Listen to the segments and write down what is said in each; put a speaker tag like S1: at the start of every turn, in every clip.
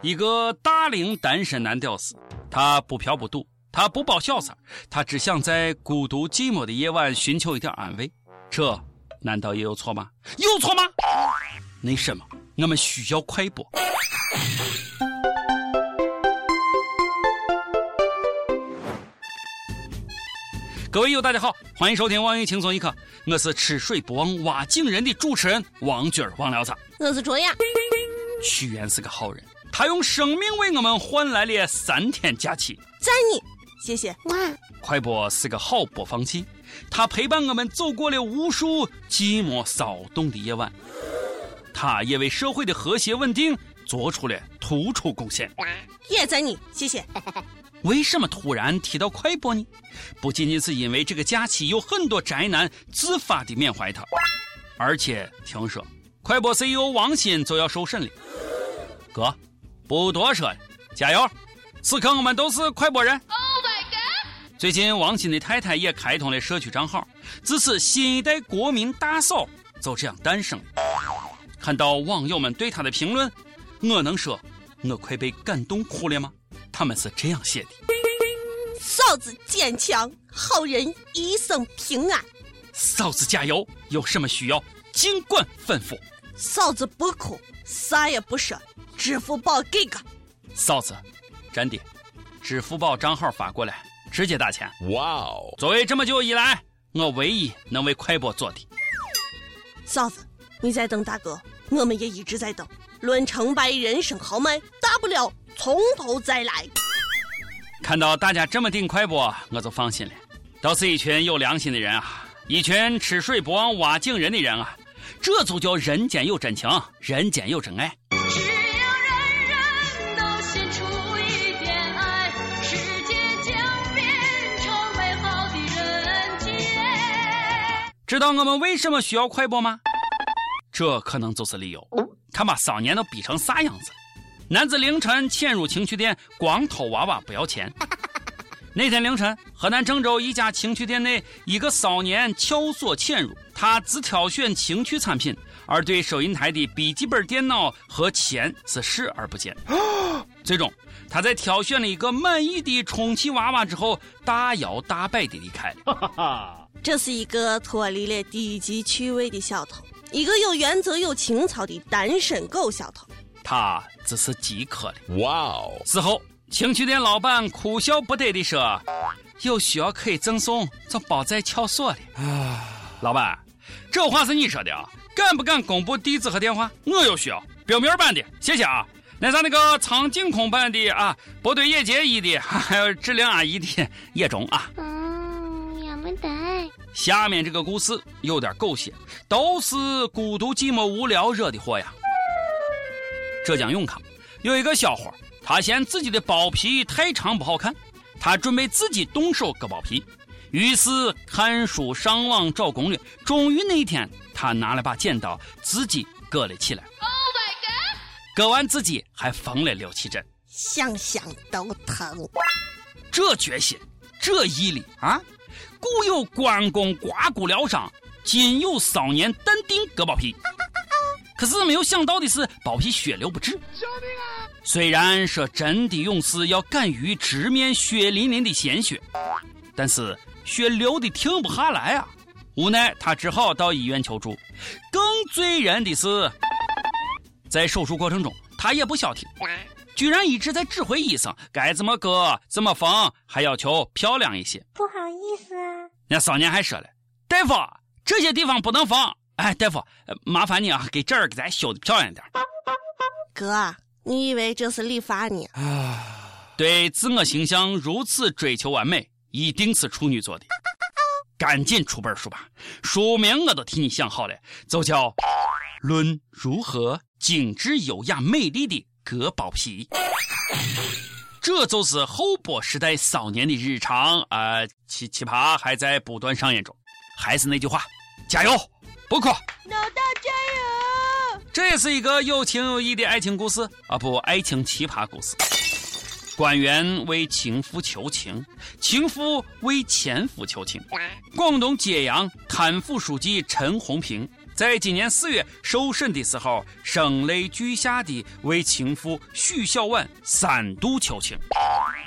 S1: 一个大龄单身男屌丝，他不嫖不赌，他不包小三，他只想在孤独寂寞的夜晚寻求一点安慰。这难道也有错吗？有错吗？那什么，我们需要快播。各位友，大家好，欢迎收听网易轻松一刻，我是吃水不忘挖井人的主持人王军儿王聊子。
S2: 我是卓雅。
S1: 屈原是个好人，他用生命为我们换来了三天假期。
S2: 赞你，谢谢。哇，
S1: 快播是个好播放器，它陪伴我们走过了无数寂寞骚动的夜晚，它也为社会的和谐稳定做出了突出贡献。
S2: 也赞你，谢谢。
S1: 为什么突然提到快播呢？不仅仅是因为这个假期有很多宅男自发的缅怀他，而且听说快播 CEO 王鑫就要受审了。哥，不多说了，加油！此刻我们都是快播人。Oh my god！最近王鑫的太太也开通了社区账号，自此新一代国民大嫂就这样诞生了。看到网友们对她的评论，我能说我快被感动哭了吗？他们是这样写的：
S2: 嫂子坚强，好人一生平安。
S1: 嫂子加油，有什么需要尽管吩咐。
S2: 嫂子不哭，啥也不说，支付宝给个。
S1: 嫂子，真的，支付宝账号发过来，直接打钱。哇哦！作为这么久以来我唯一能为快播做的。
S2: 嫂子，你在等大哥，我们也一直在等。论成败，人生豪迈，大不了。从头再来。
S1: 看到大家这么顶快播，我就放心了。都是一群有良心的人啊，一群吃水不忘挖井人的人啊，这就叫人间有真情，人间有真爱。知道我们为什么需要快播吗？这可能就是理由。看把少年都逼成啥样子。男子凌晨潜入情趣店，光偷娃娃不要钱。那天凌晨，河南郑州一家情趣店内，一个少年撬锁潜入，他只挑选情趣产品，而对收银台的笔记本电脑和钱是视而不见。最终，他在挑选了一个满意的充气娃娃之后，大摇大摆地离开了。
S2: 这是一个脱离了低级趣味的小偷，一个有原则、有情操的单身狗小偷。
S1: 他只是饥渴了。哇哦！事后，情趣店老板哭笑不得地说：“有需要可以赠送，这包在撬锁里。”啊，老板，这话是你说的啊？敢不敢公布地址和电话？我有需要，表面版的，谢谢啊。那咱那个苍井空版的啊，不对野结衣的，还有质量阿姨的也中啊。嗯，也没得。下面这个故事有点狗血，都是孤独寂寞无聊惹的祸呀。浙江永康有一个小伙，他嫌自己的包皮太长不好看，他准备自己动手割包皮。于是看书上网找攻略，终于那一天他拿了把剪刀，自己割了起来。Oh my god！割完自己还缝了六七针，
S2: 想想都疼。
S1: 这决心，这毅力啊！古有关公刮骨疗伤，今有少年淡定割包皮。可是没有想到的是，包皮血流不止。救命啊！虽然说真的勇士要敢于直面血淋淋的鲜血，但是血流的停不下来啊！无奈他只好到医院求助。更醉人的是，在手术过程中，他也不消停，居然一直在指挥医生该怎么割、怎么缝，还要求漂亮一些。
S2: 不好意思啊，
S1: 那少年还说了：“大夫，这些地方不能缝。”哎，大夫，麻烦你啊，给这儿给咱修的漂亮点。
S2: 哥，你以为这是理发呢？
S1: 啊，对自我形象如此追求完美，一定是处女座的。赶紧出本书吧，书名我都替你想好了，就叫《论如何精致优雅美丽的割包皮》。这就是后播时代少年的日常啊！奇奇葩还在不断上演中。还是那句话，加油！不哭，
S2: 老大加油！
S1: 这也是一个有情有义的爱情故事啊，不，爱情奇葩故事。官员为情夫求情，情夫为前夫求情。广东揭阳贪腐书记陈红平在今年四月受审的时候，声泪俱下的为情妇许小婉三度求情。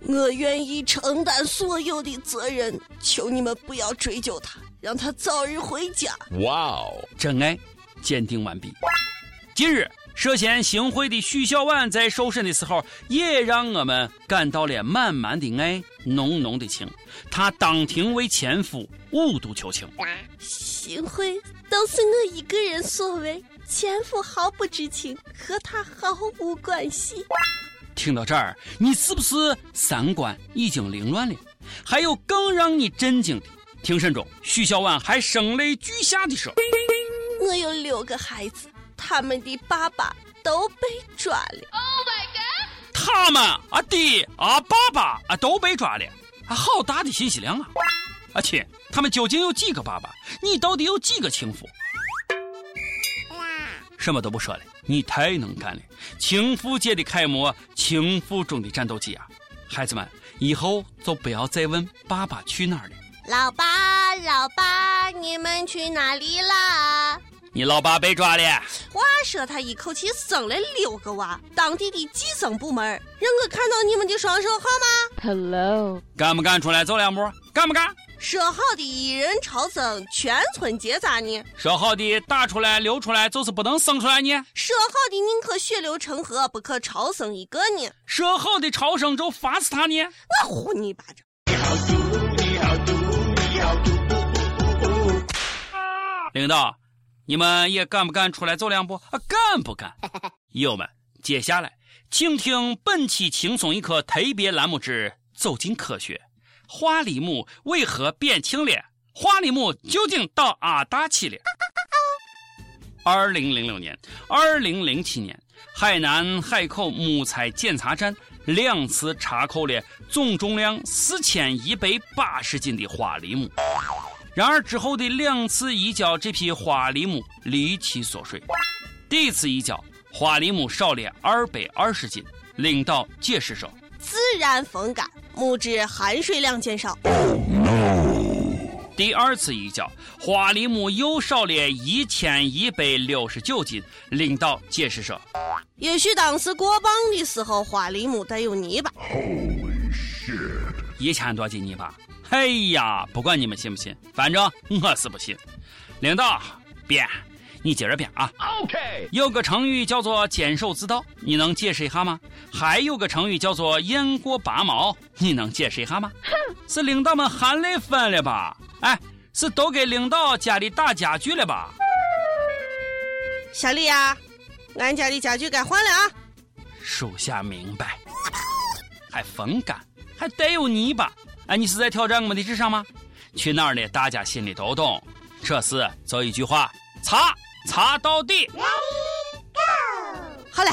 S2: 我愿意承担所有的责任，求你们不要追究他，让他早日回家。
S1: 哇哦，真爱鉴定完毕。近日，涉嫌行贿的许小婉在受审的时候，也让我们感到了满满的爱，浓浓的情。她当庭为前夫五度求情。
S2: 行贿都是我一个人所为，前夫毫不知情，和他毫无关系。
S1: 听到这儿，你是不是三观已经凌乱了？还有更让你震惊的，庭审中，许小婉还声泪俱下的说：“
S2: 我有六个孩子，他们的爸爸都被抓了。”Oh my
S1: god！他们啊，爹啊，爸爸啊，都被抓了，啊好大的信息量啊！啊亲，他们究竟有几个爸爸？你到底有几个情妇？什么都不说了。你太能干了，情妇界的楷模，情妇中的战斗机啊！孩子们，以后就不要再问爸爸去哪儿了。
S2: 老爸，老爸，你们去哪里了？
S1: 你老爸被抓了。
S2: 话说他一口气生了六个娃，当地的计生部门让我看到你们的双手好吗
S3: ？Hello，
S1: 敢不敢出来走两步？敢不敢？
S2: 说好的一人超生，全村结扎呢？
S1: 说好的打出来流出来就是不能生出来呢？
S2: 说好的宁可血流成河，不可超生一个呢？
S1: 说好的超生就罚死他呢？
S2: 我呼你一巴掌！
S1: 领导，你们也敢不敢出来走两步？啊，敢不敢？友们，接下来请听本期轻松一刻特别栏目之走进科学。花梨木为何变青了？花梨木究竟到阿达去了？二零零六年、二零零七年，海南海口木材检查站两次查扣了总重量四千一百八十斤的花梨木。然而之后的两次移交，这批花梨木离奇缩水。第一次移交，花梨木少了二百二十斤。领导解释说：“
S2: 自然风干。”木质含水量减少。
S1: 第二次移交，花梨木又少了一千一百六十九斤。领导解释说：“
S2: 也许当时过磅的时候，花梨木带有泥巴。”
S1: 一千多斤泥巴！哎呀，不管你们信不信，反正我是不信。领导，编。你接着编啊！OK，有个成语叫做“坚守自盗”，你能解释一下吗？还有个成语叫做“雁过拔毛”，你能解释一下吗？是领导们含泪分了吧？哎，是都给领导家里打家具了吧？
S2: 小李呀，俺家的家具该换了啊！
S1: 属下明白。还风干，还带有泥巴，哎，你是在挑战我们的智商吗？去哪儿呢？大家心里都懂。这事就一句话，查查到底。
S2: 好了，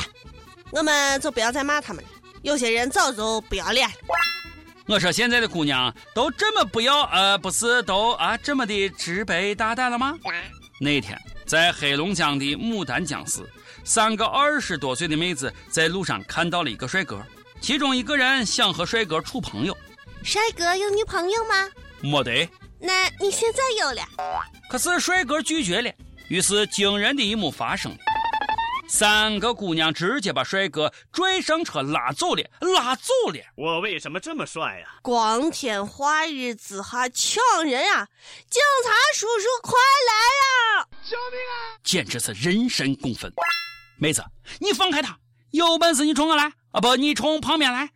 S2: 我们就不要再骂他们了。有些人早就不要脸了。
S1: 我说现在的姑娘都这么不要呃，不是都啊这么的直白大胆了吗？那天在黑龙江的牡丹江市，三个二十多岁的妹子在路上看到了一个帅哥，其中一个人想和帅哥处朋友。
S2: 帅哥有女朋友吗？
S1: 没得。
S2: 那你现在有了？
S1: 可是帅哥拒绝了。于是惊人的一幕发生了，三个姑娘直接把帅哥拽上车拉走了，拉走了。
S4: 我为什么这么帅呀？
S2: 光天化日之下抢人啊！警察叔叔快来呀！
S1: 救命啊！简直是人神共愤。妹子，你放开他！有本事你冲我来啊！不，你冲旁边来。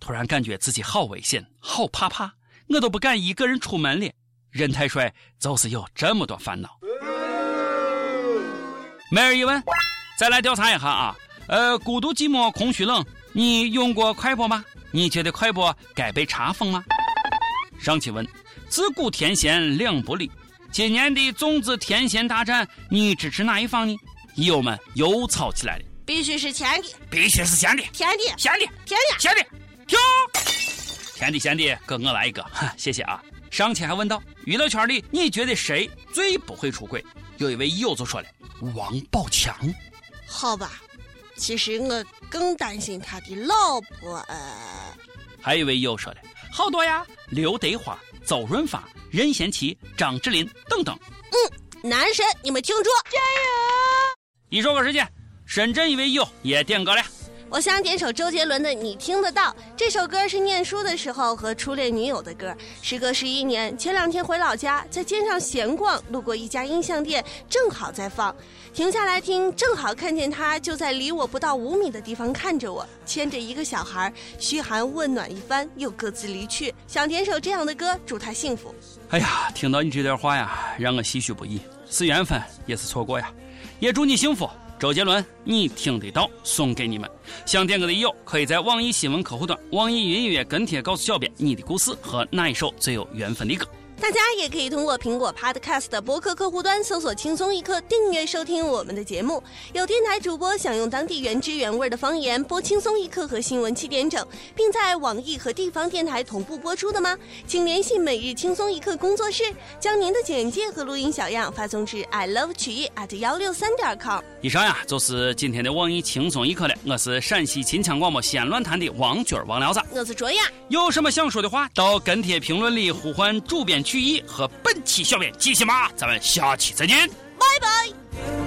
S1: 突然感觉自己好危险，好怕怕，我都不敢一个人出门了。人太帅，就是有这么多烦恼。没人一问，再来调查一下啊！呃，孤独寂寞空虚冷，你用过快播吗？你觉得快播该被查封吗？上期问，自古天仙两不离，今年的粽子天仙大战，你支持哪一方呢？友们又吵起来了。
S2: 必须是天的，
S1: 必须是咸的，
S2: 天的，
S1: 咸的，
S2: 天的，
S1: 咸的，停！天的咸的，给我来一个，哈 谢谢啊！上期还问到，娱乐圈里你觉得谁最不会出轨？有一位友就说了。王宝强，
S2: 好吧，其实我更担心他的老婆。
S1: 呃还有一位友说了，好多呀，刘德华、周润发、任贤齐、张智霖等等。
S2: 嗯，男神，你们听住，加
S1: 油！一说个时间，深圳一位友也点歌了。
S2: 我想点首周杰伦的《你听得到》。这首歌是念书的时候和初恋女友的歌。时隔十一年，前两天回老家，在街上闲逛，路过一家音像店，正好在放，停下来听，正好看见他就在离我不到五米的地方看着我，牵着一个小孩，嘘寒问暖一番，又各自离去。想点首这样的歌，祝他幸福。
S1: 哎呀，听到你这段话呀，让我唏嘘不已，是缘分也是错过呀，也祝你幸福。周杰伦，你听得到？送给你们。想点歌的友，可以在网易新闻客户端、网易云音乐跟帖告诉小编你的故事和哪一首最有缘分的歌。
S2: 大家也可以通过苹果 Podcast 的播客客户端搜索“轻松一刻”，订阅收听我们的节目。有电台主播想用当地原汁原味的方言播《轻松一刻》和新闻七点整，并在网易和地方电台同步播出的吗？请联系每日轻松一刻工作室，将您的简介和录音小样发送至 i love 曲艺 at 幺六三点 com。
S1: 以上呀，就是今天的网易轻松一刻了。我是陕西秦腔广播西安论坛的王军王聊子，
S2: 我是卓雅。
S1: 有什么想说的话，到跟帖评论里呼唤主编。曲艺和本期小编机器马，咱们下期再见，
S2: 拜拜。